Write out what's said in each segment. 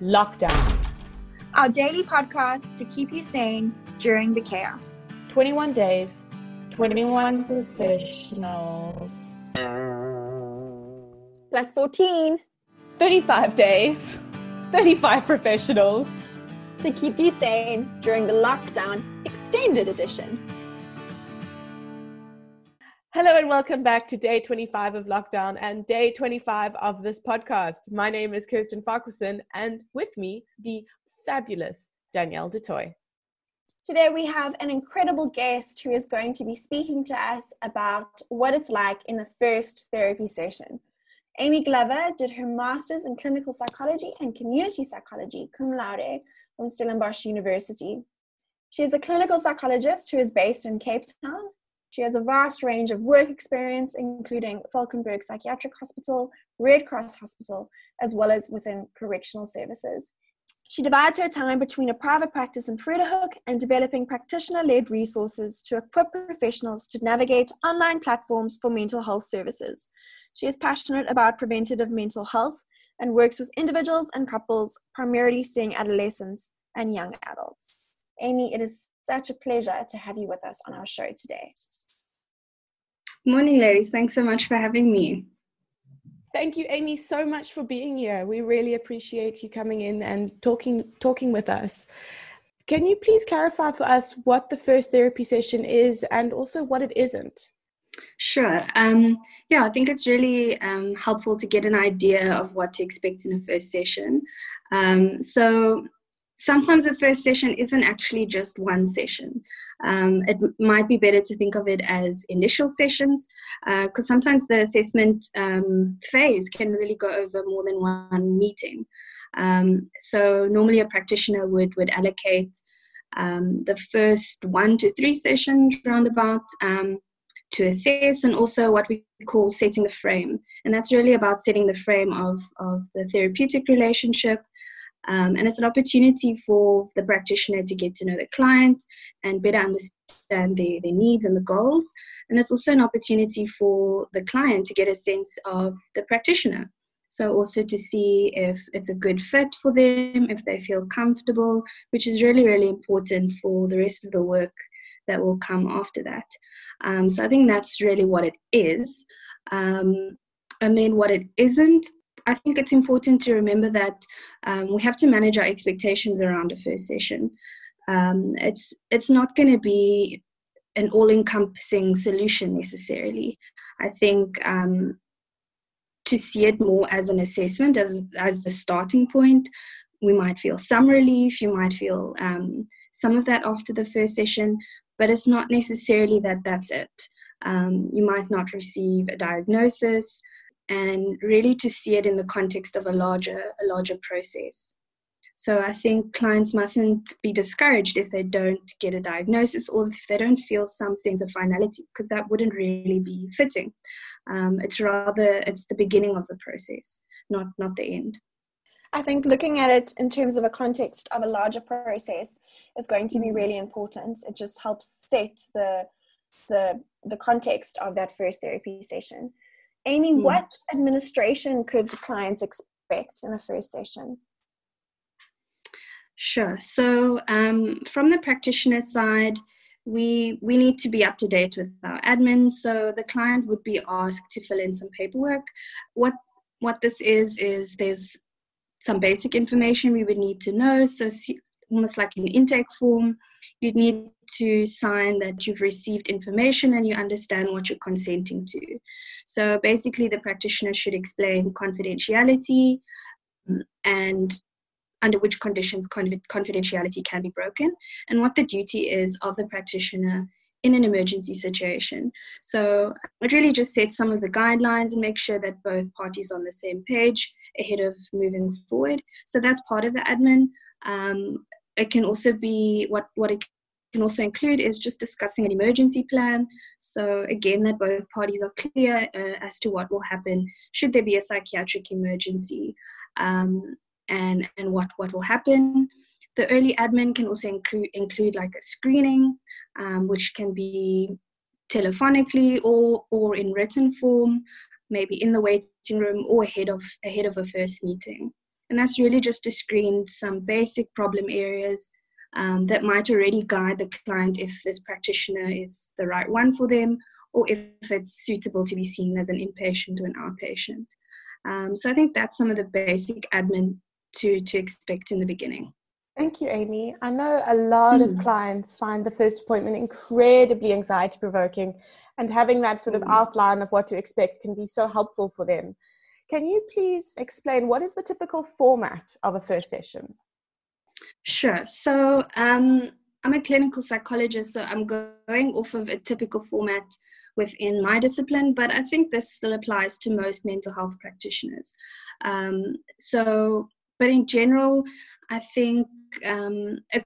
Lockdown, our daily podcast to keep you sane during the chaos. 21 days, 21 professionals. Plus 14 35 days, 35 professionals. to keep you sane during the lockdown extended edition. Hello and welcome back to day 25 of lockdown and day 25 of this podcast. My name is Kirsten Farquharson and with me, the fabulous Danielle DeToy. Today we have an incredible guest who is going to be speaking to us about what it's like in the first therapy session. Amy Glover did her master's in clinical psychology and community psychology, cum laude, from Stellenbosch University. She is a clinical psychologist who is based in Cape Town. She has a vast range of work experience, including Valkenberg Psychiatric Hospital, Red Cross Hospital, as well as within correctional services. She divides her time between a private practice in Vredehoek and developing practitioner led resources to equip professionals to navigate online platforms for mental health services. She is passionate about preventative mental health and works with individuals and couples, primarily seeing adolescents and young adults. Amy, it is such a pleasure to have you with us on our show today. Morning, ladies. Thanks so much for having me. Thank you, Amy, so much for being here. We really appreciate you coming in and talking talking with us. Can you please clarify for us what the first therapy session is and also what it isn't? Sure. Um, yeah, I think it's really um, helpful to get an idea of what to expect in a first session. Um, so sometimes a first session isn't actually just one session. Um, it might be better to think of it as initial sessions because uh, sometimes the assessment um, phase can really go over more than one meeting. Um, so normally a practitioner would would allocate um, the first one to three sessions roundabout um, to assess and also what we call setting the frame and that's really about setting the frame of, of the therapeutic relationship um, and it's an opportunity for the practitioner to get to know the client and better understand their, their needs and the goals. And it's also an opportunity for the client to get a sense of the practitioner. So, also to see if it's a good fit for them, if they feel comfortable, which is really, really important for the rest of the work that will come after that. Um, so, I think that's really what it is. Um, and then what it isn't I think it's important to remember that um, we have to manage our expectations around a first session. Um, it's it's not going to be an all-encompassing solution necessarily. I think um, to see it more as an assessment, as as the starting point, we might feel some relief. You might feel um, some of that after the first session, but it's not necessarily that that's it. Um, you might not receive a diagnosis and really to see it in the context of a larger a larger process so i think clients mustn't be discouraged if they don't get a diagnosis or if they don't feel some sense of finality because that wouldn't really be fitting um, it's rather it's the beginning of the process not not the end I think looking at it in terms of a context of a larger process is going to be mm. really important. It just helps set the the the context of that first therapy session. Amy, mm. what administration could clients expect in a first session? Sure. So, um, from the practitioner side, we we need to be up to date with our admin. So the client would be asked to fill in some paperwork. What what this is is there's some basic information we would need to know. So almost like an intake form, you'd need to sign that you've received information and you understand what you're consenting to. So basically, the practitioner should explain confidentiality um, and under which conditions confidentiality can be broken and what the duty is of the practitioner in an emergency situation. So it really just sets some of the guidelines and make sure that both parties on the same page ahead of moving forward. So that's part of the admin. Um, it can also be what what it can also include is just discussing an emergency plan. So again, that both parties are clear uh, as to what will happen should there be a psychiatric emergency, um, and and what what will happen. The early admin can also include include like a screening, um, which can be telephonically or or in written form, maybe in the waiting room or ahead of ahead of a first meeting. And that's really just to screen some basic problem areas um, that might already guide the client if this practitioner is the right one for them or if it's suitable to be seen as an inpatient or an outpatient. Um, so I think that's some of the basic admin to, to expect in the beginning. Thank you, Amy. I know a lot mm. of hmm. clients find the first appointment incredibly anxiety provoking, and having that sort of mm. outline of what to expect can be so helpful for them. Can you please explain what is the typical format of a first session? Sure. So, um, I'm a clinical psychologist, so I'm going off of a typical format within my discipline, but I think this still applies to most mental health practitioners. Um, so, but in general, I think um, a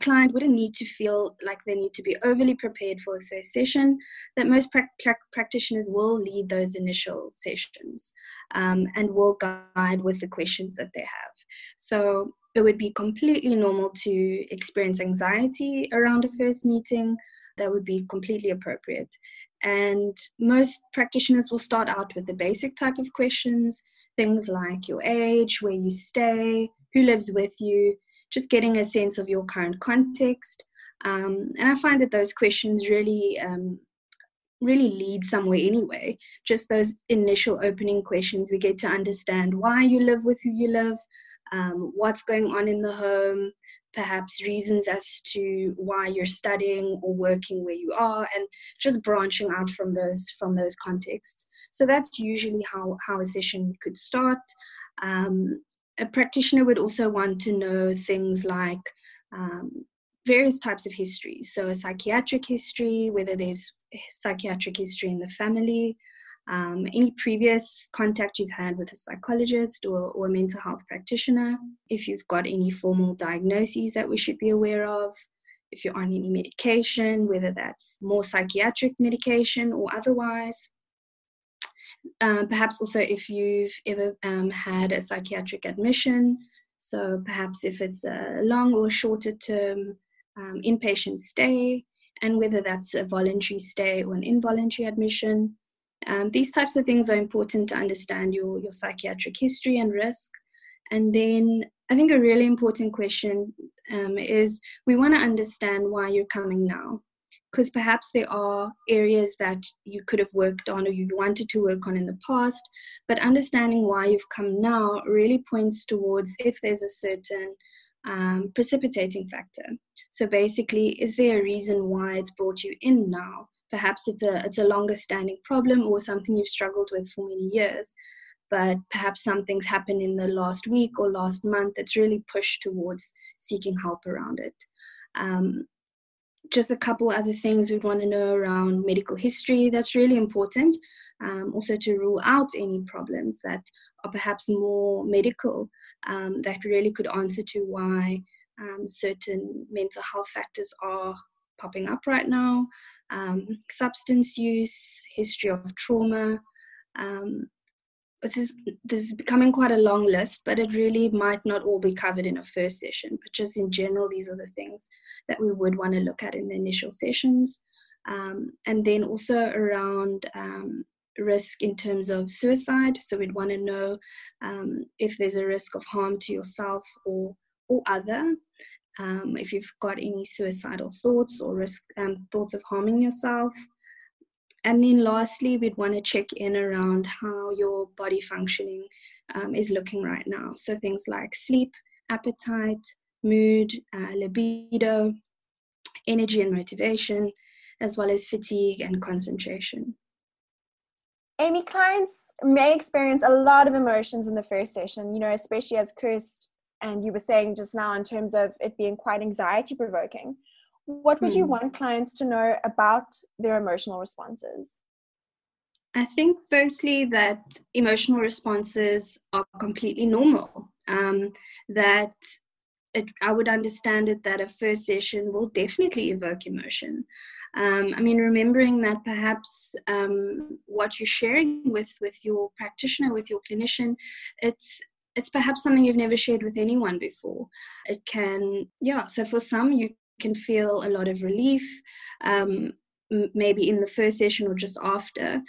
client wouldn't need to feel like they need to be overly prepared for a first session, that most pra- pra- practitioners will lead those initial sessions um, and will guide with the questions that they have. So it would be completely normal to experience anxiety around a first meeting. That would be completely appropriate. And most practitioners will start out with the basic type of questions, things like your age, where you stay, who lives with you, just getting a sense of your current context. Um, and I find that those questions really, um, really lead somewhere anyway. Just those initial opening questions, we get to understand why you live with who you live, um, what's going on in the home, perhaps reasons as to why you're studying or working where you are, and just branching out from those from those contexts. So that's usually how how a session could start. Um, a practitioner would also want to know things like um, various types of history. So, a psychiatric history, whether there's psychiatric history in the family, um, any previous contact you've had with a psychologist or, or a mental health practitioner, if you've got any formal diagnoses that we should be aware of, if you're on any medication, whether that's more psychiatric medication or otherwise, um, perhaps also if you've ever um, had a psychiatric admission, so perhaps if it's a long or shorter term um, inpatient stay, and whether that's a voluntary stay or an involuntary admission. Um, these types of things are important to understand your, your psychiatric history and risk. And then I think a really important question um, is we want to understand why you're coming now because perhaps there are areas that you could have worked on or you wanted to work on in the past, but understanding why you've come now really points towards if there's a certain um, precipitating factor. So basically, is there a reason why it's brought you in now? Perhaps it's a it's a longer standing problem or something you've struggled with for many years, but perhaps something's happened in the last week or last month that's really pushed towards seeking help around it. Um, just a couple other things we'd want to know around medical history that's really important. Um, also to rule out any problems that are perhaps more medical um, that really could answer to why um, certain mental health factors are popping up right now. Um, substance use, history of trauma, um, this is this is becoming quite a long list, but it really might not all be covered in a first session. But just in general, these are the things that we would want to look at in the initial sessions, um, and then also around um, risk in terms of suicide. So we'd want to know um, if there's a risk of harm to yourself or or other. Um, if you've got any suicidal thoughts or risk um, thoughts of harming yourself, and then lastly, we'd want to check in around how your body functioning um, is looking right now. So things like sleep, appetite, mood, uh, libido, energy and motivation, as well as fatigue and concentration. Amy, clients may experience a lot of emotions in the first session, you know, especially as Kirst and you were saying just now in terms of it being quite anxiety provoking. What would hmm. you want clients to know about their emotional responses? I think, firstly, that emotional responses are completely normal. Um, that it, I would understand it that a first session will definitely evoke emotion. Um, I mean, remembering that perhaps um, what you're sharing with with your practitioner, with your clinician, it's it's perhaps something you've never shared with anyone before. It can, yeah. So for some, you can feel a lot of relief, um, maybe in the first session or just after.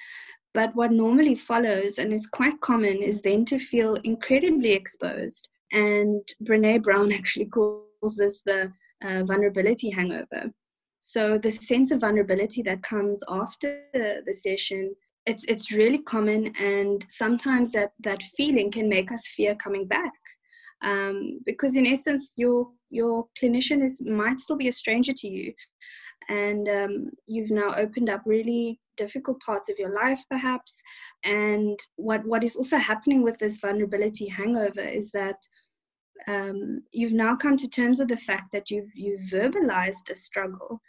But what normally follows and is quite common is then to feel incredibly exposed And Brene Brown actually calls this the uh, vulnerability hangover. So the sense of vulnerability that comes after the, the session, it's it's really common, and sometimes that that feeling can make us fear coming back, um, because in essence, your your clinician is might still be a stranger to you, and um, you've now opened up really difficult parts of your life perhaps. And what what is also happening with this vulnerability hangover is that um, you've now come to terms with the fact that you've you've verbalized a struggle.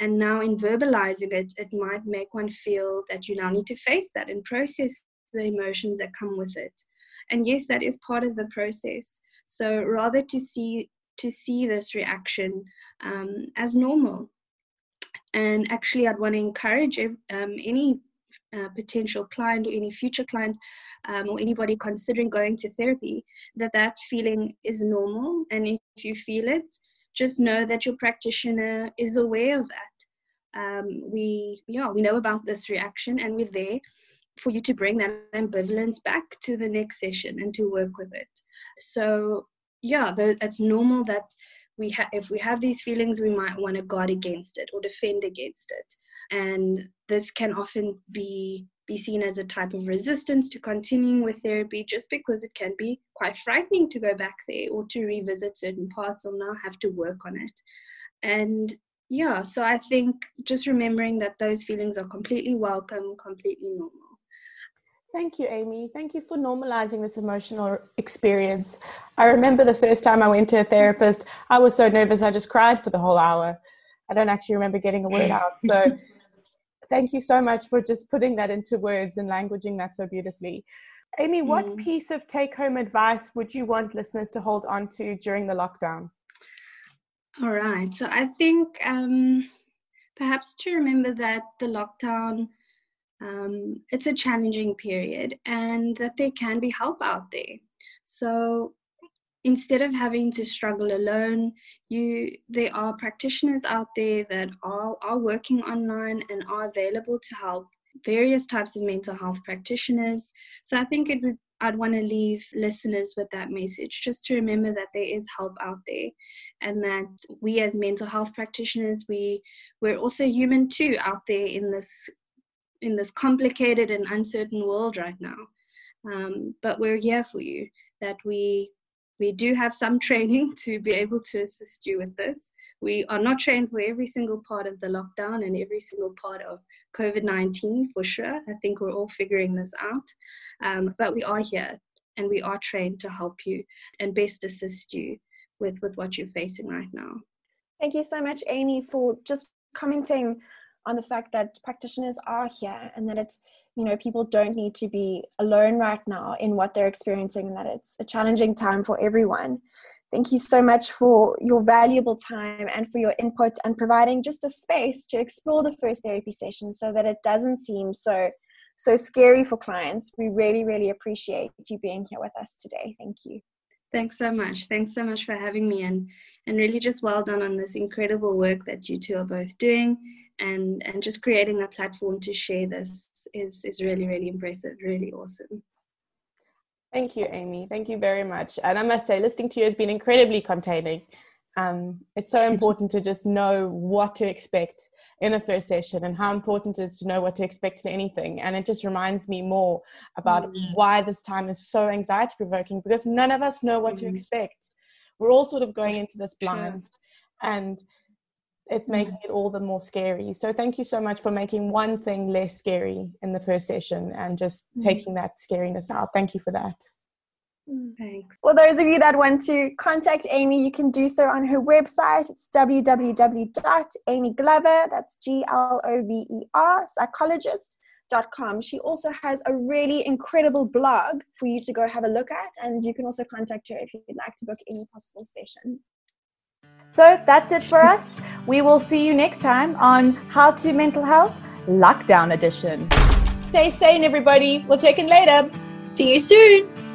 And now in verbalizing it it might make one feel that you now need to face that and process the emotions that come with it. And yes that is part of the process. So rather to see to see this reaction um, as normal. And actually i'd want to encourage um, any potential client or any future client um, or anybody considering going to therapy that that feeling is normal. And if you feel it just know that your practitioner is aware of that. Um, we yeah we know about this reaction and we're there for you to bring that ambivalence back to the next session and to work with it. So yeah it's normal that we have if we have these feelings we might want to guard against it or defend against it. And this can often be be seen as a type of resistance to continuing with therapy just because it can be quite frightening to go back there or to revisit certain parts or now have to work on it. And yeah so i think just remembering that those feelings are completely welcome completely normal Thank you, Amy. Thank you for normalizing this emotional experience. I remember the first time I went to a therapist, I was so nervous I just cried for the whole hour. I don't actually remember getting a word out. So thank you so much for just putting that into words and languaging that so beautifully. Amy, what mm. piece of take home advice would you want listeners to hold on to during the lockdown? All right. So I think um, perhaps to remember that the lockdown um, it's a challenging period and that there can be help out there. So instead of having to struggle alone, you there are practitioners out there that are, are working online and are available to help various types of mental health practitioners. So I think it would I'd want to leave listeners with that message just to remember that there is help out there and that we as mental health practitioners we we're also human too out there in this in this complicated and uncertain world right now. Um, but we're here for you. That we we do have some training to be able to assist you with this. We are not trained for every single part of the lockdown and every single part of COVID 19 for sure. I think we're all figuring this out. Um, but we are here and we are trained to help you and best assist you with, with what you're facing right now. Thank you so much, Amy, for just commenting on the fact that practitioners are here and that it's you know people don't need to be alone right now in what they're experiencing and that it's a challenging time for everyone. Thank you so much for your valuable time and for your input and providing just a space to explore the first therapy session so that it doesn't seem so so scary for clients. We really really appreciate you being here with us today. Thank you. Thanks so much. Thanks so much for having me and and really just well done on this incredible work that you two are both doing and and just creating a platform to share this is is really really impressive really awesome. Thank you amy. Thank you very much. And i must say listening to you has been incredibly containing. Um, it's so important to just know what to expect in a first session and how important it is to know what to expect in anything. And it just reminds me more about mm. why this time is so anxiety provoking because none of us know what mm. to expect. We're all sort of going into this blind. Sure. and it's making mm. it all the more scary. So thank you so much for making one thing less scary in the first session and just mm. taking that scariness out. Thank you for that. Mm. Thanks. Well, those of you that want to contact Amy, you can do so on her website. It's www.amyglover, that's G L O V E R, psychologist.com. She also has a really incredible blog for you to go have a look at, and you can also contact her if you'd like to book any possible sessions. So that's it for us. We will see you next time on How to Mental Health Lockdown Edition. Stay sane, everybody. We'll check in later. See you soon.